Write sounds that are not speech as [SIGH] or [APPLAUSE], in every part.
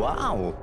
Wow.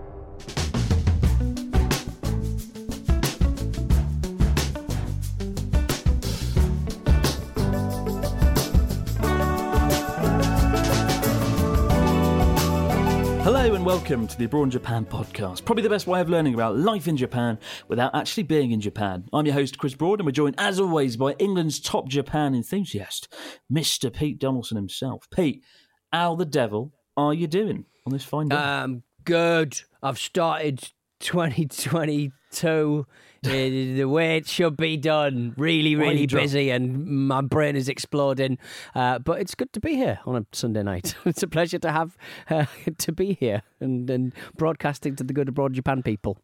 Hello and welcome to the Abroad in Japan podcast. Probably the best way of learning about life in Japan without actually being in Japan. I'm your host, Chris Broad, and we're joined, as always, by England's top Japan enthusiast, Mr. Pete Donaldson himself. Pete, how the devil are you doing on this fine day? Um, good. I've started 2022 uh, the way it should be done. Really, really busy, and my brain is exploding. Uh, but it's good to be here on a Sunday night. [LAUGHS] it's a pleasure to have uh, [LAUGHS] to be here and, and broadcasting to the good abroad Japan people.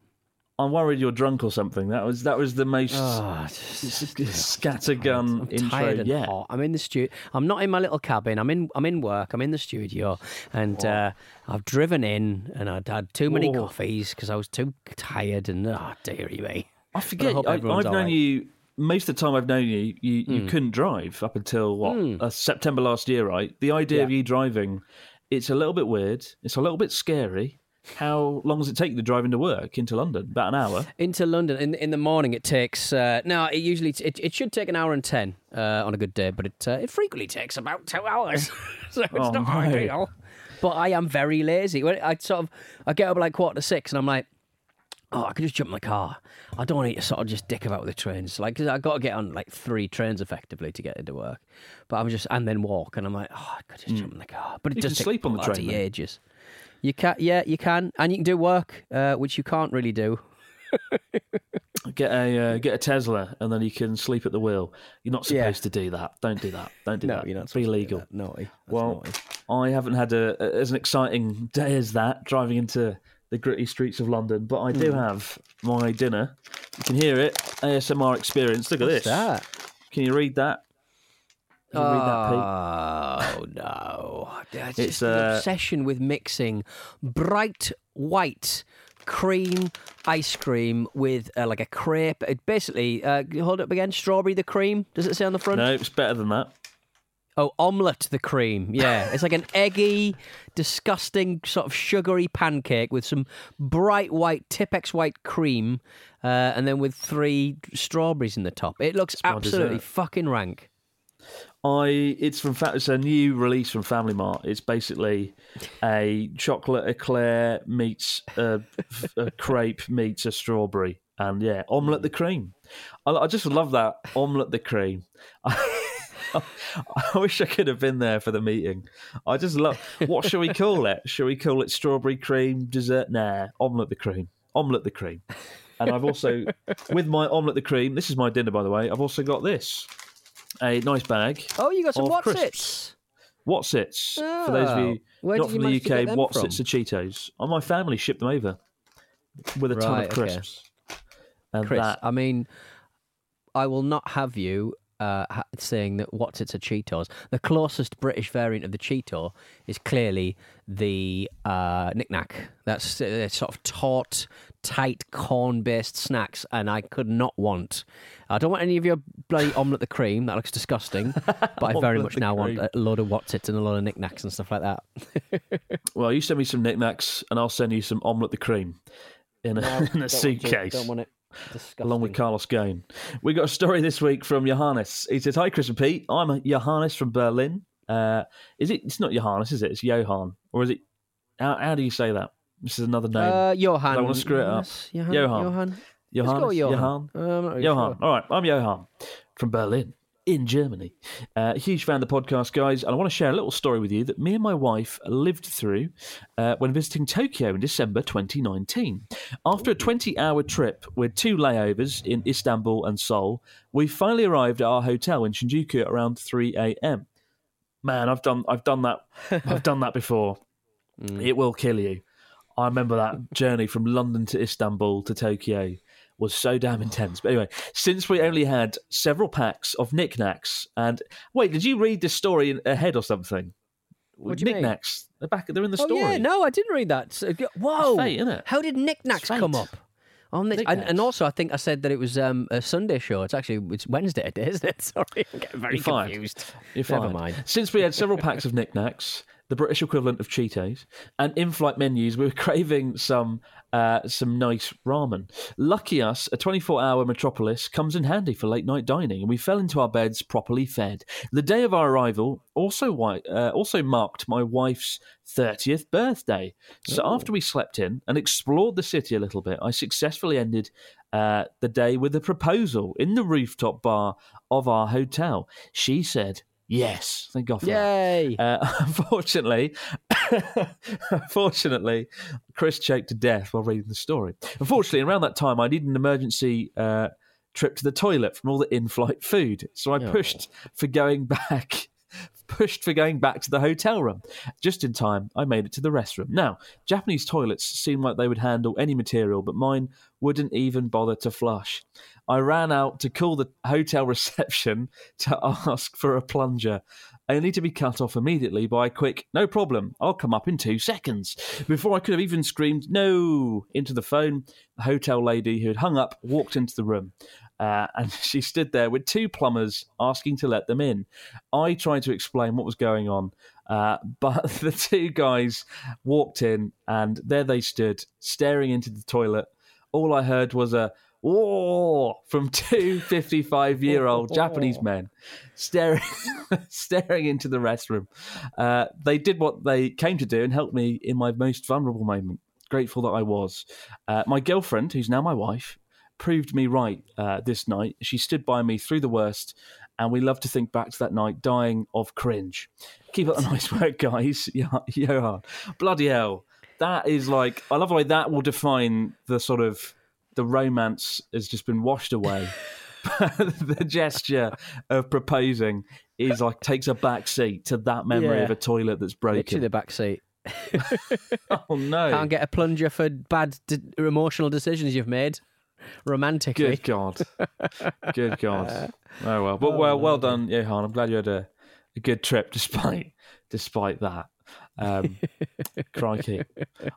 I'm worried you're drunk or something. That was that was the most Oh, scattergun I'm intro tired and yet. hot. I'm in the studio. I'm not in my little cabin. I'm in. I'm in work. I'm in the studio, and uh, I've driven in, and I'd had too many Whoa. coffees because I was too tired. And oh, dearie me. I forget. I, I've known right. you most of the time. I've known you. You, you couldn't drive up until what uh, September last year, right? The idea of you driving, it's a little bit weird. It's a little bit scary. How long does it take to drive into work into London? About an hour. into London in in the morning. It takes uh, no. It usually it, it should take an hour and ten uh, on a good day, but it uh, it frequently takes about two hours. [LAUGHS] so it's Oh, not no. ideal. But I am very lazy. When I sort of I get up like quarter to six, and I'm like. Oh, I could just jump in the car. I don't need to sort of just dick about with the trains. Like, 'cause I got to get on like three trains effectively to get into work. But I'm just, and then walk. And I'm like, oh, I could just jump in the car. But it. You does sleep on the train then. You can, yeah, you can. And you can do work, uh, which you can't really do. [LAUGHS] Get a uh, get a Tesla, and then you can sleep at the wheel. You're not Yeah. supposed to do that. Don't do that. Don't do No, that. you're not Be supposed to do legal. Naughty. That's Well, naughty. I haven't had a, a- as an exciting day as that driving into the gritty streets of London, but I do Hmm. have my dinner. You can hear it. ASMR experience. Look at What's this. that? Can you read that? Can you read that, Pete? Oh no! It's, It's, just an uh, obsession with mixing bright white cream ice cream with uh, like a crepe. It basically, uh, hold it up again. Strawberry the cream. Does it say on the front? No, it's better than that. Oh, omelette the cream. Yeah, [LAUGHS] it's like an eggy, disgusting sort of sugary pancake with some bright white Tipex white cream, uh, and then with three strawberries in the top. It looks my absolutely fucking rank. I it's from it's a new release from Family Mart. It's basically a chocolate eclair meets a, a crepe meets a strawberry, and yeah, omelette the cream. I, I just love that omelette the cream. [LAUGHS] I wish I could have been there for the meeting. I just love. What shall we call it? Shall we call it strawberry cream dessert? Nah, omelette the cream. Omelette the cream. And I've also, with my omelette the cream. This is my dinner, by the way. I've also got this, a nice bag. Oh, you got some Of what's crisps. its? Wotsits? For those of Oh. you not did you from the manage to get UK, them Wotsits are Cheetos. Oh, my family shipped them over with a ton Right, of okay. crisps. And Chris, that, I mean, I will not have you uh, saying that Wotsits a Cheetos. The closest British variant of the Cheeto is clearly the uh, Nik Nak. That's uh, sort of taut, tight corn-based snacks, and I could not want. I don't want any of your bloody omelette the cream. That looks disgusting. [LAUGHS] But I very much now want a load of Wotsits and a load of Nik Naks and stuff like that. [LAUGHS] well, you send me some Nik Naks, and I'll send you some omelette the cream in a, [LAUGHS] in a suitcase. Don't want it. Disgusting. Along with Carlos Ghosn. We got a story this week from Johannes. He says, Hi, Chris and Pete. I'm Johannes from Berlin. Uh, is it? It's not Johannes, is it? It's Johan, or is it? How, how do you say that? This is another name. Uh, Johan. I don't wanna screw it up. Yes, Johan. Johan. Johan. Let's Johannes? Johan. Johan? Uh, really Johan. sure. All right, I'm Johan from Berlin in Germany. Uh, huge fan of the podcast, guys, and I want to share a little story with you that me and my wife lived through uh, when visiting Tokyo in December 2019. After a 20 hour trip with two layovers in Istanbul and Seoul, we finally arrived at our hotel in Shinjuku at around 3 a.m. Man, I've done, I've done that, I've [LAUGHS] done that before. It will kill you. I remember that journey from London to Istanbul to Tokyo was so damn intense. But anyway, since we only had several packs of Nik Naks, and wait, did you read this story ahead or something? What do you mean? Nik Naks, they're back. They're in the Oh story. yeah, no, I didn't read that. So, whoa, fate, how did Nik Naks come up? On this, and, and also, I think I said that it was um, a Sunday show. It's actually it's Wednesday [LAUGHS] isn't it? [LAUGHS] Sorry, I'm getting very You're confused. You're Never fine. mind. Since we had several packs of Nik Naks, the British equivalent of Cheetos, and in-flight menus, we were [LAUGHS] craving some uh, some nice ramen. Lucky us, a 24-hour metropolis comes in handy for late-night dining, and we fell into our beds properly fed. The day of our arrival also uh, also marked my wife's 30th birthday. So after we slept in and explored the city a little bit, I successfully ended uh, the day with a proposal in the rooftop bar of our hotel. She said yes. Thank God for that. Yay! Uh, [LAUGHS] unfortunately, [LAUGHS] unfortunately, Chris choked to death while reading the story. Unfortunately, around that time, I needed an emergency uh, trip to the toilet from all the in-flight food, so I pushed for going [LAUGHS] back. Pushed for going back to the hotel room. Just in time, I made it to the restroom. Now, Japanese toilets seem like they would handle any material, but mine wouldn't even bother to flush. I ran out to call the hotel [LAUGHS] reception to ask for a plunger, only to be cut off immediately by a quick, no problem, I'll come up in two seconds. Before I could have even screamed no into the phone, the hotel lady who had hung up walked into the room. Uh, and [LAUGHS] she stood there with two plumbers asking to let them in. I tried to explain what was going on, uh, [LAUGHS] but the two guys walked in and there they stood, staring into the toilet. All I heard was a "whoa" from two [LAUGHS] 55 year old Japanese men staring staring into the restroom. Uh, they did what they came to do and helped me in my most vulnerable moment. Grateful that I was. Uh, my girlfriend, who's now my wife, proved me right uh, this night. She stood by me through the worst, and we love to think back to that night dying of cringe. Keep up the nice [LAUGHS] work, guys. [LAUGHS] Johan. Bloody hell. That is like, I love the way that will define the sort of, the romance has just been washed away. [LAUGHS] the gesture of proposing is like takes a back seat to that memory Yeah. of a toilet that's Literally broken. the back seat. Oh no! Can't get a plunger for bad d- emotional decisions you've made romantically. Good God. Good God. [LAUGHS] Oh well, but well, well done, Johan. I'm glad you had a, a good trip despite [LAUGHS] despite that. Um, [LAUGHS] crikey.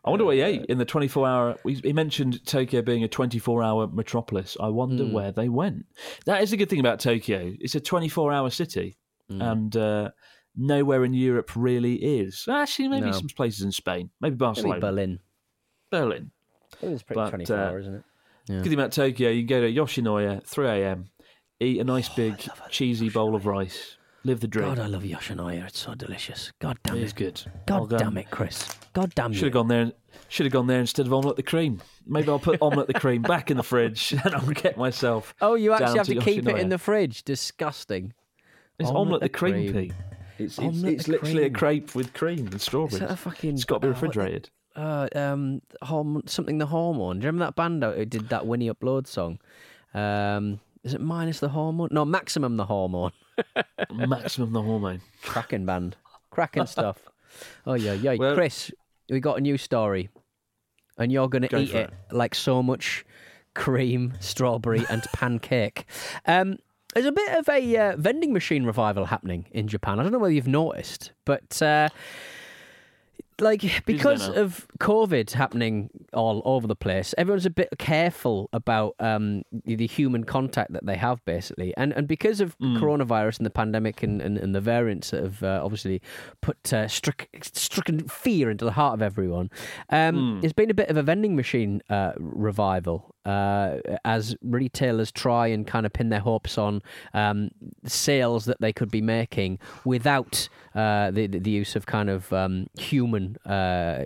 I wonder what he ate in the 24 hour. He mentioned Tokyo being a 24 hour metropolis. I wonder Hmm. where they went. That is a good thing about Tokyo. It's a 24 hour city, Hmm. and uh, nowhere in Europe really is. Actually, maybe No. some places in Spain, maybe Maybe Barcelona, Berlin. Berlin. It was pretty But, 24 uh, hours, isn't it? Good thing about Tokyo, you can go to Yoshinoya, 3 a.m., eat a nice oh, big cheesy bowl of rice, live the dream. God, I love Yoshinoya. It's so delicious. God damn it it. is good. God damn it, Chris. God damn it. Should have gone there. Should have gone there instead of omelette the cream. Maybe I'll put omelette the cream [LAUGHS] back in the fridge, [LAUGHS] and I'll get myself. Oh, you actually have to, keep it in the fridge. Disgusting. It's omelette omelette, the the cream, cream. Pete. It's, it's, it's literally a crepe with cream and strawberries. Is that a fucking? It's got to be oh, refrigerated. Uh, um, hormone, something the hormone. Do you remember that band out who did that Winnie Upload song? Um, is it minus the hormone? No, maximum the hormone. [LAUGHS] Maximum the hormone. Cracking band, cracking stuff. [LAUGHS] Oh yeah, yeah. Well- Chris, we got a new story, and you're gonna Go eat for it like so much cream, strawberry, and [LAUGHS] pancake. Um, there's a bit of a uh, vending machine revival happening in Japan. I don't know whether you've noticed, but uh, like because of COVID happening all over the place, everyone's a bit careful about um, the human contact that they have, basically, and and because of Mm. coronavirus and the pandemic and, and, and the variants that have uh, obviously put uh, struck stricken fear into the heart of everyone, um, Mm. there's been a bit of a vending machine uh, revival uh, as retailers try and kind of pin their hopes on um, sales that they could be making without uh, the the use of kind of um, human. Uh,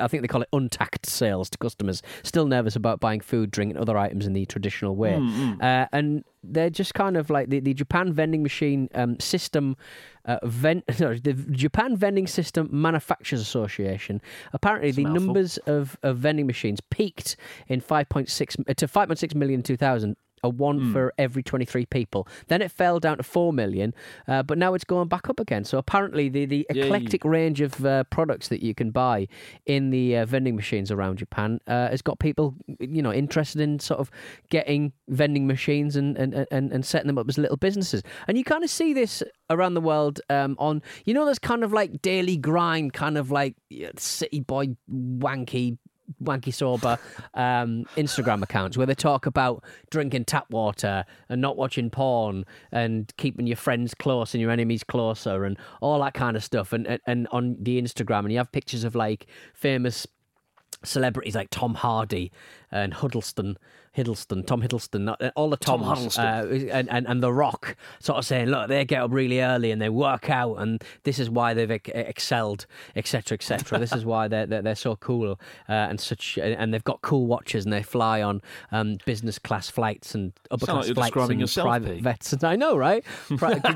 I think they call it untact sales to customers. Still nervous about buying food, drink, and other items in the traditional way, uh, and they're just kind of like the, the Japan vending machine um, system. Uh, ven- no, [LAUGHS] the Japan Vending System Manufacturers Association. Apparently, the numbers of, of vending machines peaked in 5.6 uh, to 5.6 million in 2000 a one Hmm. for every 23 people. Then it fell down to 4 million, uh, but now it's going back up again. So apparently, the, the Yay. eclectic range of uh, products that you can buy in the uh, vending machines around Japan uh, has got people, you know, interested in sort of getting vending machines and, and, and, and setting them up as little businesses. And you kind of see this around the world um, on, you know, there's kind of like daily grind, kind of like city boy wanky wanky sober um, Instagram accounts where they talk about drinking tap water and not watching porn and keeping your friends close and your enemies closer and all that kind of stuff. And and, and on the Instagram, and you have pictures of like famous celebrities like Tom Hardy and Huddleston, Hiddleston, Tom Hiddleston, uh, all the Tom Toms, Huddleston. uh, and, and and The Rock, sort of saying, look, they get up really early and they work out, and this is why they've ex- excelled, etc., etc. this is why they're, they're they're so cool uh, and such, and they've got cool watches and they fly on um, business class flights and upper like class you're flights and yourself, private Pete. vets. And [LAUGHS] I know, right?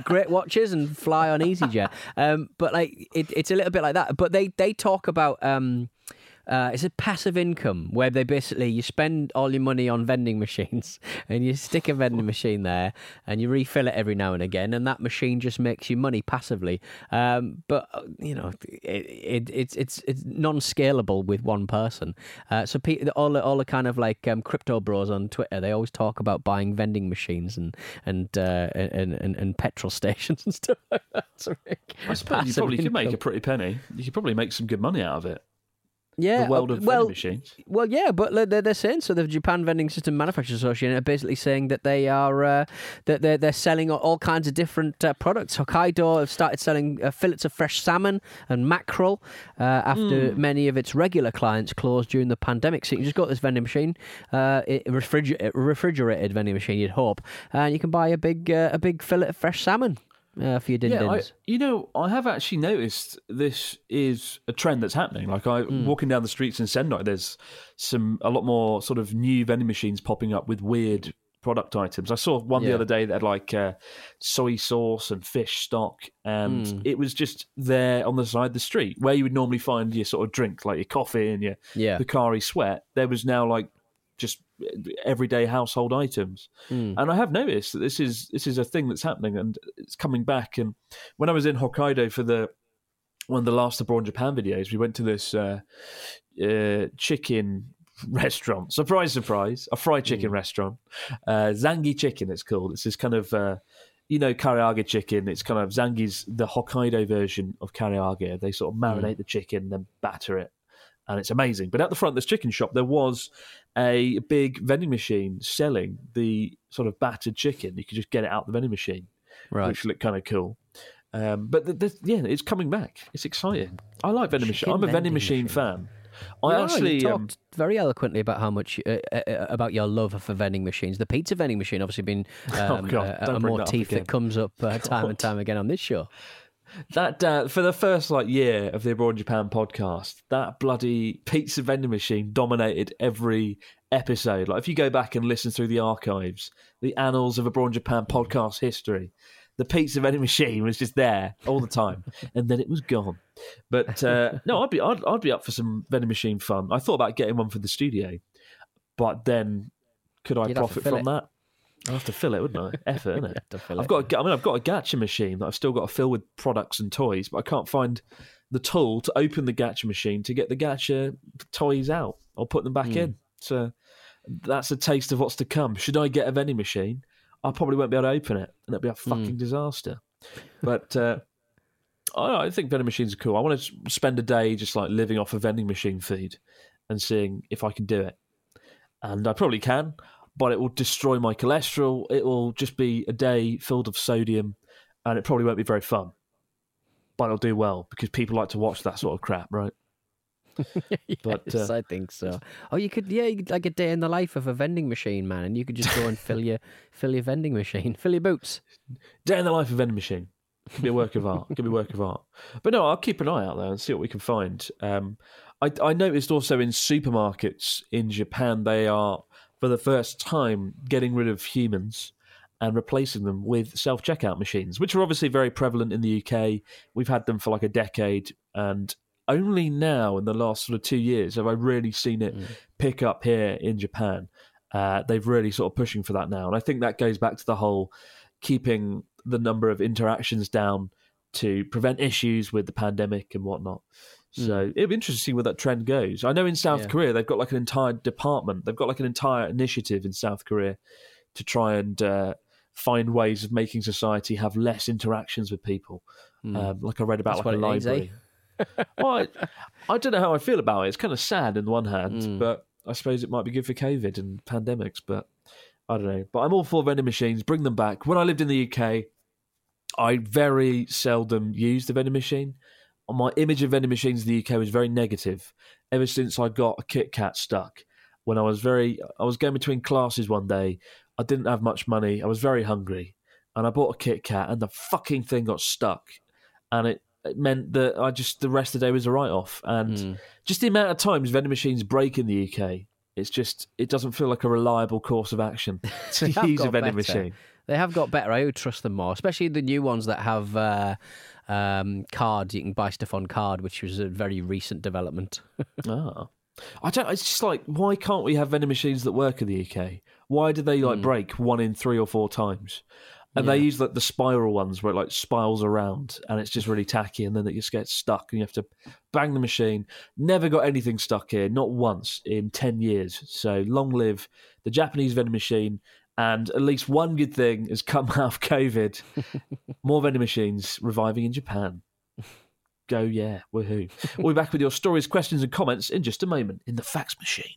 Great watches and fly on EasyJet. Um, but like, it, it's a little bit like that. But they they talk about. Um, uh, it's a passive income where they basically you spend all your money on vending machines [LAUGHS] and you stick a vending machine there and you refill it every now and again and that machine just makes you money passively. Um, but uh, you know it, it, it's it's it's non-scalable with one person. Uh, so pe- all the, all the kind of like um, crypto bros on Twitter they always talk about buying vending machines and and uh, and, and and petrol [LAUGHS] stations and stuff like that. I suppose you probably could make a pretty penny. You could probably make some good money out of it. Yeah the world uh, of well, vending machines. Well, yeah, but they're, they're saying so. The Japan Vending System Manufacturers Association are basically saying that they are uh, that they're they're selling all kinds of different uh, products. Hokkaido have started selling uh, fillets of fresh salmon and mackerel uh, after Hmm. many of its regular clients closed during the pandemic. So you can just go to this vending machine, uh, it, refriger- refrigerated vending machine, you'd hope, and you can buy a big uh, a big fillet of fresh salmon uh, for your din Yeah, I, you know, I have actually noticed this is a trend that's happening. Like I Hmm. walking down the streets in Sendai, there's some a lot more sort of new vending machines popping up with weird product items. I saw one Yeah. the other day that had like uh, soy sauce and fish stock, and Mm. it was just there on the side of the street where you would normally find your sort of drink, like your coffee and your Yeah. Pocari Sweat. There was now like just everyday household items. Mm. And I have noticed that this is this is a thing that's happening and it's coming back. And when I was in Hokkaido for the one of the last Abroad Japan videos, we went to this uh, uh, chicken [LAUGHS] restaurant. Surprise, surprise, a fried chicken restaurant. Uh, Zangi Chicken, it's called. It's this kind of uh, you know karaage chicken. It's kind of Zangi's the Hokkaido version of karaage. They sort of marinate the chicken, then batter it. And it's amazing. But at the front of this chicken shop, there was a big vending machine selling the sort of battered chicken. You could just get it out the vending machine, Right. which looked kind of cool. Um, but the, the, yeah, it's coming back. It's exciting. I like vending machine. I'm a vending vending machine, machine. fan. I actually um, talked very eloquently about how much uh, uh, uh, about your love for vending machines. The pizza vending machine, obviously, been [LAUGHS] Oh, um, God, a, a bring that motif that comes up uh, [LAUGHS] time and time again on this show. That uh, for the first like year of the Abroad Japan podcast, that bloody pizza vending machine dominated every episode. Like if you go back and listen through the archives, the annals of Abroad Japan podcast history, the pizza vending machine was just there all the time, [LAUGHS] and then it was gone. But uh, no, I'd be I'd, I'd be up for some vending machine fun. I thought about getting one for the studio, but then could I You'd profit from it. that? I have to fill it, wouldn't I? [LAUGHS] Effort, isn't it? to fill I've it. got. A, I mean, I've got a gacha machine that I've still got to fill with products and toys, but I can't find the tool to open the gacha machine to get the gacha toys out or put them back Hmm. in. So that's a taste of what's to come. Should I get a vending machine? I probably won't be able to open it, and it'll be a Hmm. fucking disaster. But uh, I, I think vending machines are cool. I want to spend a day just like living off a vending machine feed and seeing if I can do it. And I probably can, but it will destroy my cholesterol. It will just be a day filled of sodium, and it probably won't be very fun. But it'll do well because people like to watch that sort of crap, right? [LAUGHS] But, yes, uh, I think so. Oh, you could, yeah, you could, like a day in the life of a vending machine, man, and you could just go and fill your [LAUGHS] fill your vending machine, fill your boots. Day in the life of a vending machine. Could be a work of art. Could be a work of art. But no, I'll keep an eye out there and see what we can find. Um, I, I noticed also in supermarkets in Japan, they are for the first time getting rid of humans and replacing them with self checkout machines, which are obviously very prevalent in the UK. We've had them for like a decade, and only now in the last sort of two years have I really seen it pick up here in Japan. Uh, they've really sort of pushing for that now, and I think that goes back to the whole keeping the number of interactions down to prevent issues with the pandemic and whatnot. So it'll be interesting to see where that trend goes. I know in South Yeah. Korea they've got like an entire department. They've got like an entire initiative in South Korea to try and uh, find ways of making society have less interactions with people. Um, like I read about That's like a eh? library. well, I, I don't know how I feel about it. It's kind of sad on the one hand, Mm. but I suppose it might be good for COVID and pandemics. But I don't know. But I'm all for vending machines. Bring them back. When I lived in the UK, I very seldom used the vending machine. My image of vending machines in the UK was very negative ever since I got a Kit Kat stuck. When I was very, I was going between classes one day. I didn't have much money. I was very hungry, and I bought a Kit Kat, and the fucking thing got stuck, and it, it meant that I just the rest of the day was a write off. And Hmm. just the amount of times vending machines break in the UK, it's just it doesn't feel like a reliable course of action [LAUGHS] to [LAUGHS] use a vending better. machine. They have got better. I would trust them more, especially the new ones that have uh, um, cards. You can buy stuff on card, which was a very recent development. [LAUGHS] Ah. I don't. It's just like, why can't we have vending machines that work in the UK? Why do they like break one in three or four times? And they use like the spiral ones where it like spirals around, and it's just really tacky, and then it just gets stuck, and you have to bang the machine. Never got anything stuck here, not once in ten years. So long live the Japanese vending machine. And at least one good thing has come [LAUGHS] out of COVID: [LAUGHS] more vending machines reviving in Japan. Go yeah, woohoo! We'll be back with your stories, questions, and comments in just a moment in the fax machine.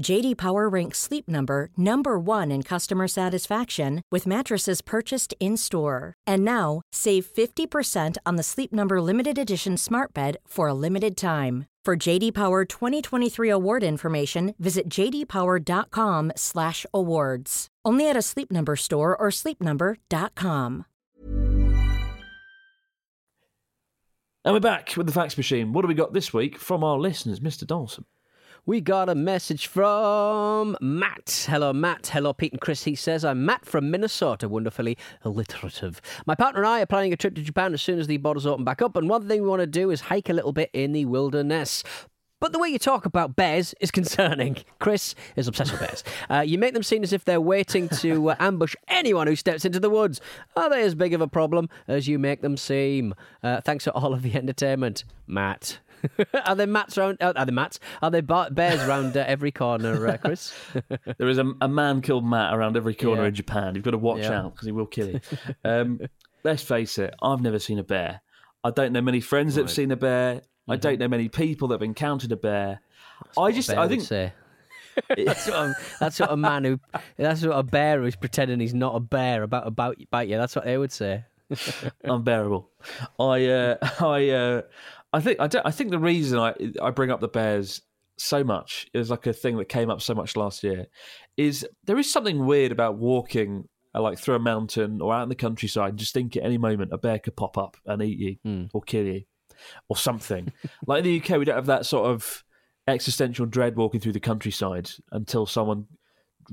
JD Power ranks Sleep Number number 1 in customer satisfaction with mattresses purchased in-store. And now, save 50% on the Sleep Number limited edition Smart Bed for a limited time. For JD Power 2023 award information, visit jdpower.com/awards. Only at a Sleep Number store or sleepnumber.com. And we're back with the fax machine. What do we got this week from our listeners, Mr. Dawson? We got a message from Matt. Hello, Matt. Hello, Pete and Chris. He says, I'm Matt from Minnesota, wonderfully alliterative. My partner and I are planning a trip to Japan as soon as the borders open back up, and one thing we want to do is hike a little bit in the wilderness. But the way you talk about bears is [LAUGHS] concerning. Chris is obsessed with bears. Uh, you make them seem as if they're waiting to uh, [LAUGHS] ambush anyone who steps into the woods. Are they as big of a problem as you make them seem? Uh, thanks for all of the entertainment, Matt. [LAUGHS] are there mats around? Uh, are there mats? Are there bears around uh, every corner, uh, Chris? [LAUGHS] There is a, a man called Matt around every corner Yeah. in Japan. You've got to watch Yeah. out because he will kill you. [LAUGHS] Um, let's face it, I've never seen a bear. I don't know many friends that have seen a bear. I Mm-hmm. don't know many people that have encountered a bear. I just, Bear I think, say. that's what a, that's what a man who that's what a bear who's pretending he's not a bear about about bite you. That's what they would say. unbearable. I, uh, I, uh, I think, I, don't, I think the reason I, I bring up the bears so much is like a thing that came up so much last year. Is there is something weird about walking uh, like through a mountain or out in the countryside, and just think at any moment a bear could pop up and eat you Hmm. or kill you or something. [LAUGHS] like in the UK, we don't have that sort of existential dread walking through the countryside until someone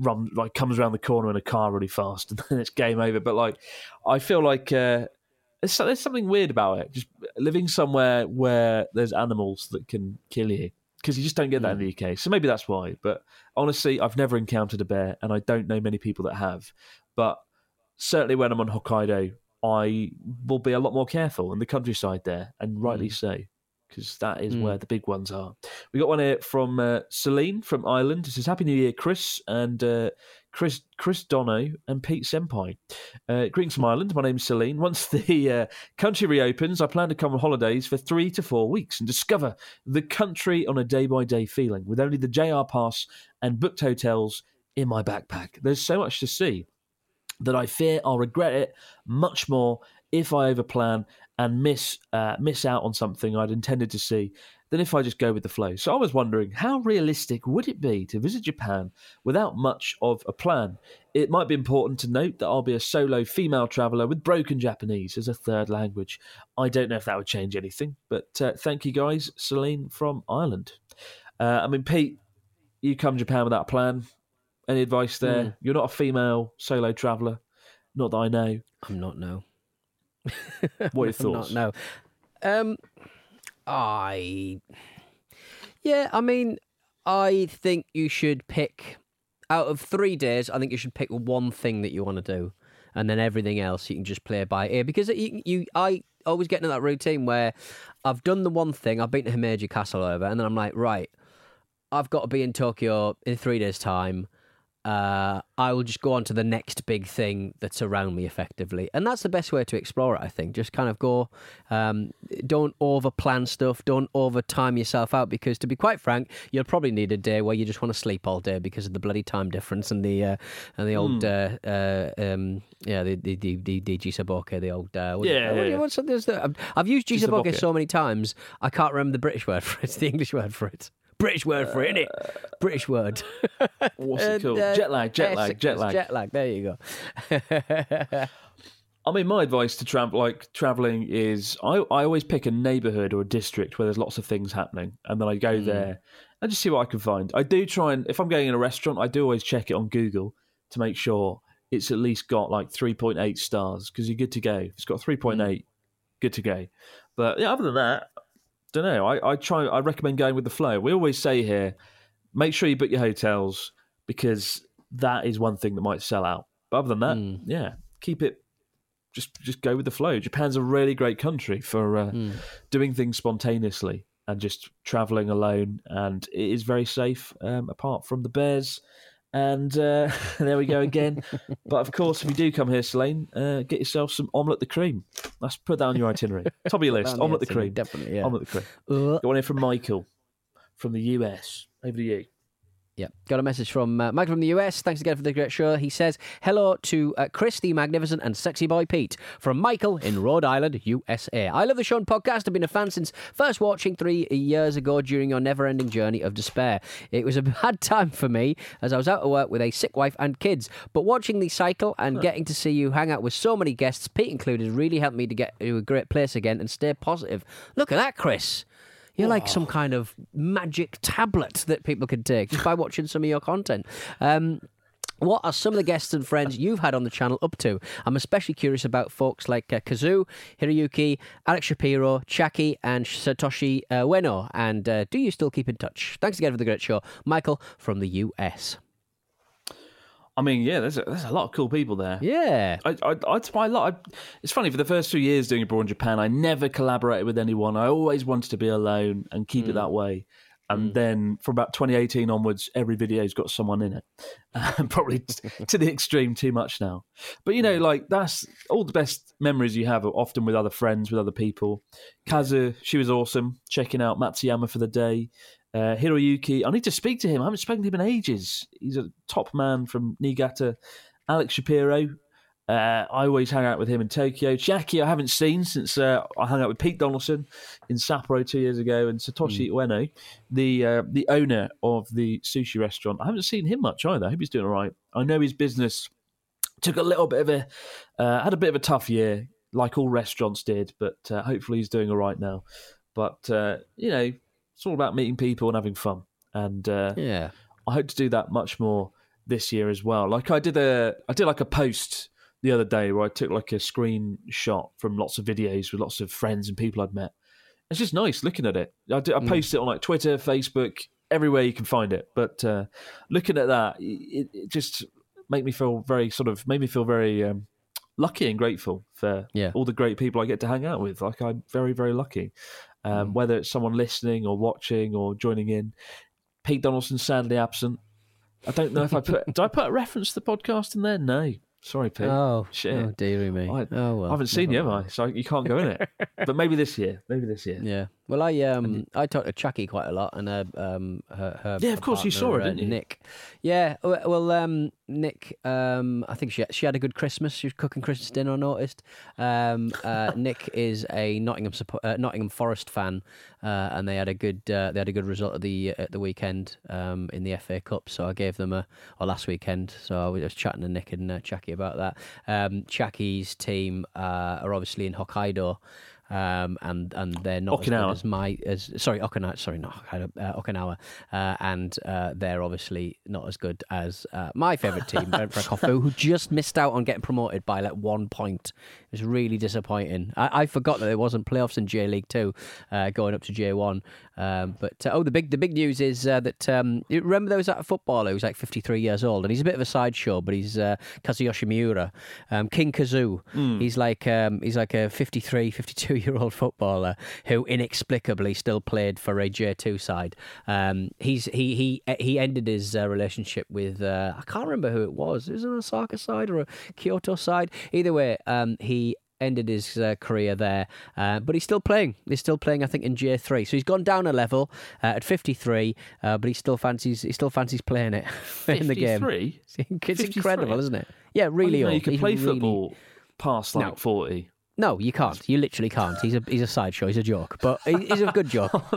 run like comes around the corner in a car really fast [LAUGHS] and then it's game over. But like, I feel like uh, there's, there's something weird about it. Just living somewhere where there's animals that can kill you because you just don't get that in the UK. So maybe that's why. But honestly, I've never encountered a bear, and I don't know many people that have. But certainly when I'm on Hokkaido, I will be a lot more careful in the countryside there, and rightly so, because that is where the big ones are. We got one here from uh, Celine from Ireland. It says, Happy New Year, Chris, and uh, Chris Chris Dono and Pete Senpai. Uh, greetings from Ireland. My name's Celine. Once the uh, country reopens, I plan to come on holidays for three to four weeks and discover the country on a day by day feeling with only the JR pass and booked hotels in my backpack. There's so much to see that I fear I'll regret it much more if I overplan and miss uh, miss out on something I'd intended to see than if I just go with the flow. So I was wondering, how realistic would it be to visit Japan without much of a plan? It might be important to note that I'll be a solo female traveller with broken Japanese as a third language. I don't know if that would change anything, but uh, thank you guys, Celine from Ireland. Uh, I mean, Pete, you come to Japan without a plan. Any advice there? You're not a female solo traveller. Not that I know. I'm not no. [LAUGHS] What are your thoughts? not no. Um, I yeah. I mean, I think you should pick out of three days. I think you should pick one thing that you want to do, and then everything else you can just play by ear. Because you, you I always get into that routine where I've done the one thing. I've been to Himeji Castle over, and then I'm like, right, I've got to be in Tokyo in three days' time. Uh, I will just go on to the next big thing that's around me effectively. And that's the best way to explore it, I think. Just kind of go, um, don't over plan stuff, don't over time yourself out because to be quite frank, you'll probably need a day where you just want to sleep all day because of the bloody time difference and the uh, and the old uh, uh, um, yeah the the the, the, the Jisaboke, the old uh, Yeah, yeah, what's the, I've- used Jisaboke Jisaboke. so many times I can't remember the British word for it, [LAUGHS] the English word for it. British word for it, isn't it. British word. [LAUGHS] What's it called? uh, jet lag, jet lag, jet lag. Jet lag. There you go. [LAUGHS] I mean, my advice to travel, like traveling, is I, I always pick a neighbourhood or a district where there's lots of things happening, and then I Hmm. go there and just see what I can find. I do try and if I'm going in a restaurant, I do always check it on Google to make sure it's at least got like 3.8 stars because you're good to go. If it's got 3.8, good to go. But yeah, other than that, don't know. I, I try. I recommend going with the flow. We always say here, make sure you book your hotels because that is one thing that might sell out. But other than that, Hmm. yeah, keep it. Just just go with the flow. Japan's a really great country for uh, Hmm. doing things spontaneously and just traveling alone, and it is very safe. Um, apart from the bears. And uh, [LAUGHS] there we go again. but of course, if you do come here, Celine, uh, get yourself some omelette the cream. Let's put that on your itinerary. [LAUGHS] Top of your list. Down the omelette the cream. definitely, yeah. Omelette the cream. Uh, Got one here from Michael from the US. Over to you. Yeah, got a message from uh, Mike from the US. Thanks again for the great show. He says, Hello to uh, Chris, the magnificent and sexy boy Pete, from Michael in Rhode Island, USA. I love the show and podcast. I've been a fan since first watching three years ago during your never ending journey of despair. It was a [LAUGHS] bad time for me as I was out of work with a sick wife and kids. But watching the cycle and getting to see you hang out with so many guests, Pete included, really helped me to get to a great place again and stay positive. Look at that, Chris. You're like some kind of magic tablet that people can take just by [LAUGHS] watching some of your content. Um, what are some of the guests and friends you've had on the channel up to? I'm especially curious about folks like uh, Kazu, Hiroyuki, Alex Shapiro, Chaki, and Satoshi uh, Ueno. And uh, do you still keep in touch? Thanks again for the great show. Michael from the US. I mean, yeah, there's a, there's a lot of cool people there. Yeah. I, I, I, it's my lot. I, it's funny for the first few years doing abroad in Japan, I never collaborated with anyone. I always wanted to be alone and keep it that way. And then from about 2018 onwards, every video's got someone in it. [LAUGHS] Um, probably t- to the extreme too much now. But you know, like that's all the best memories you have are often with other friends, with other people. Kazu, she was awesome. Checking out Matsuyama for the day. Uh, Hiroyuki, I need to speak to him. I haven't spoken to him in ages. He's a top man from Niigata. Alex Shapiro, uh, I always hang out with him in Tokyo. Jackie, I haven't seen since uh, I hung out with Pete Donaldson in Sapporo two years ago, and Satoshi Ueno, the uh, the owner of the sushi restaurant. I haven't seen him much either. I hope he's doing all right. I know his business took a little bit of a uh, had a bit of a tough year, like all restaurants did, but uh, hopefully he's doing all right now. But uh, you know, it's all about meeting people and having fun, and uh, Yeah. I hope to do that much more this year as well. Like I did a I did like a post the other day where I took like a screenshot from lots of videos with lots of friends and people I'd met. It's just nice looking at it. I, did, I post it on like Twitter, Facebook, everywhere you can find it. But uh, looking at that, it, it just made me feel very sort of made me feel very um, lucky and grateful for Yeah. all the great people I get to hang out with. Like I'm very very lucky. Um, Whether it's someone listening or watching or joining in, Pete Donaldson sadly absent. I don't know if I put. [LAUGHS] did I put a reference to the podcast in there? No. Sorry, Pete. Oh, shit. oh, dearie me. I, oh, well. I haven't seen you, have I? So you can't go in it. but maybe this year. Maybe this year. [LAUGHS] Yeah. Well, I um I talked to Chucky quite a lot, and uh, um her, her Yeah, of course, you saw her, uh, didn't you? Nick. Yeah. Well, um Nick, um I think she she had a good Christmas. She was cooking Christmas dinner. I noticed. Um, uh, [LAUGHS] Nick is a Nottingham uh, Nottingham Forest fan, uh, and they had a good uh, they had a good result at the at the weekend um in the FA Cup. So I gave them a or last weekend. So I was chatting to Nick and uh, Chucky about that. Um, Chucky's team uh, are obviously in Hokkaido. Um, and and they're not as good Okinawa. as my as sorry Okinawa sorry not uh, Okinawa. Uh, and uh, they're obviously not as good as uh, my favourite team [LAUGHS] Ventforet Kofu who just missed out on getting promoted by like one point. It was really disappointing. I, I forgot that there wasn't playoffs in J League Two uh, going up to J One um, but uh, oh the big the big news is uh, that um, you remember there was that footballer who's like 53 years old and he's a bit of a sideshow but he's uh, Kazuyoshi Miura. Um, King Kazu. He's like um, he's like a 53 52 year old footballer who inexplicably still played for a J2 side. Um, he's he he he ended his uh, relationship with uh, I can't remember who it was. Is it was an Osaka side or a Kyoto side? Either way um, he ended his uh, career there, uh, but he's still playing. He's still playing, I think, in J3. So he's gone down a level uh, at 53, uh, but he still fancies he still fancies playing it [LAUGHS] in the game. 53? [LAUGHS] It's 53? incredible, isn't it? Yeah, really. I didn't know old. you can He's play really- football past like No. 40. No, you can't. You literally can't. He's a he's a sideshow. He's a joke, but he's a good joke. [LAUGHS]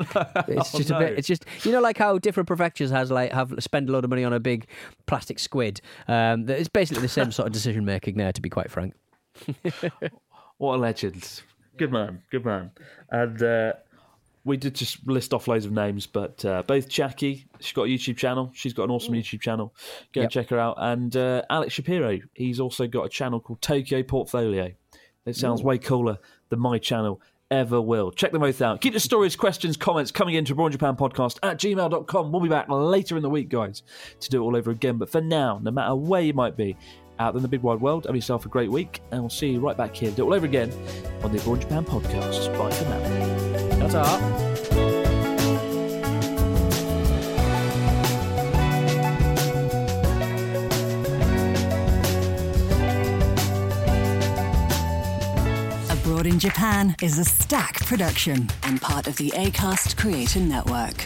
It's Oh, just a bit. It's just you know, like how different prefectures has like have spend a lot of money on a big plastic squid. Um, it's basically the same sort of decision making there. To be quite frank. What a legend. Good man. Good man. And uh, we did just list off loads of names, but uh, both Jackie, she's got a YouTube channel. She's got an awesome YouTube channel. Go and check her out. And uh, Alex Shapiro, he's also got a channel called Tokyo Portfolio. It sounds way cooler than my channel ever will. Check them both out. Keep the stories, questions, comments coming into Abroad Japan Podcast at gmail.com. We'll be back later in the week, guys, to do it all over again. But for now, no matter where you might be out in the big wide world, have yourself a great week, and we'll see you right back here. Do it all over again on the Abroad Japan Podcast. Bye for now. Ta-ta. Abroad in Japan is a Stak production and part of the ACAST Creator Network.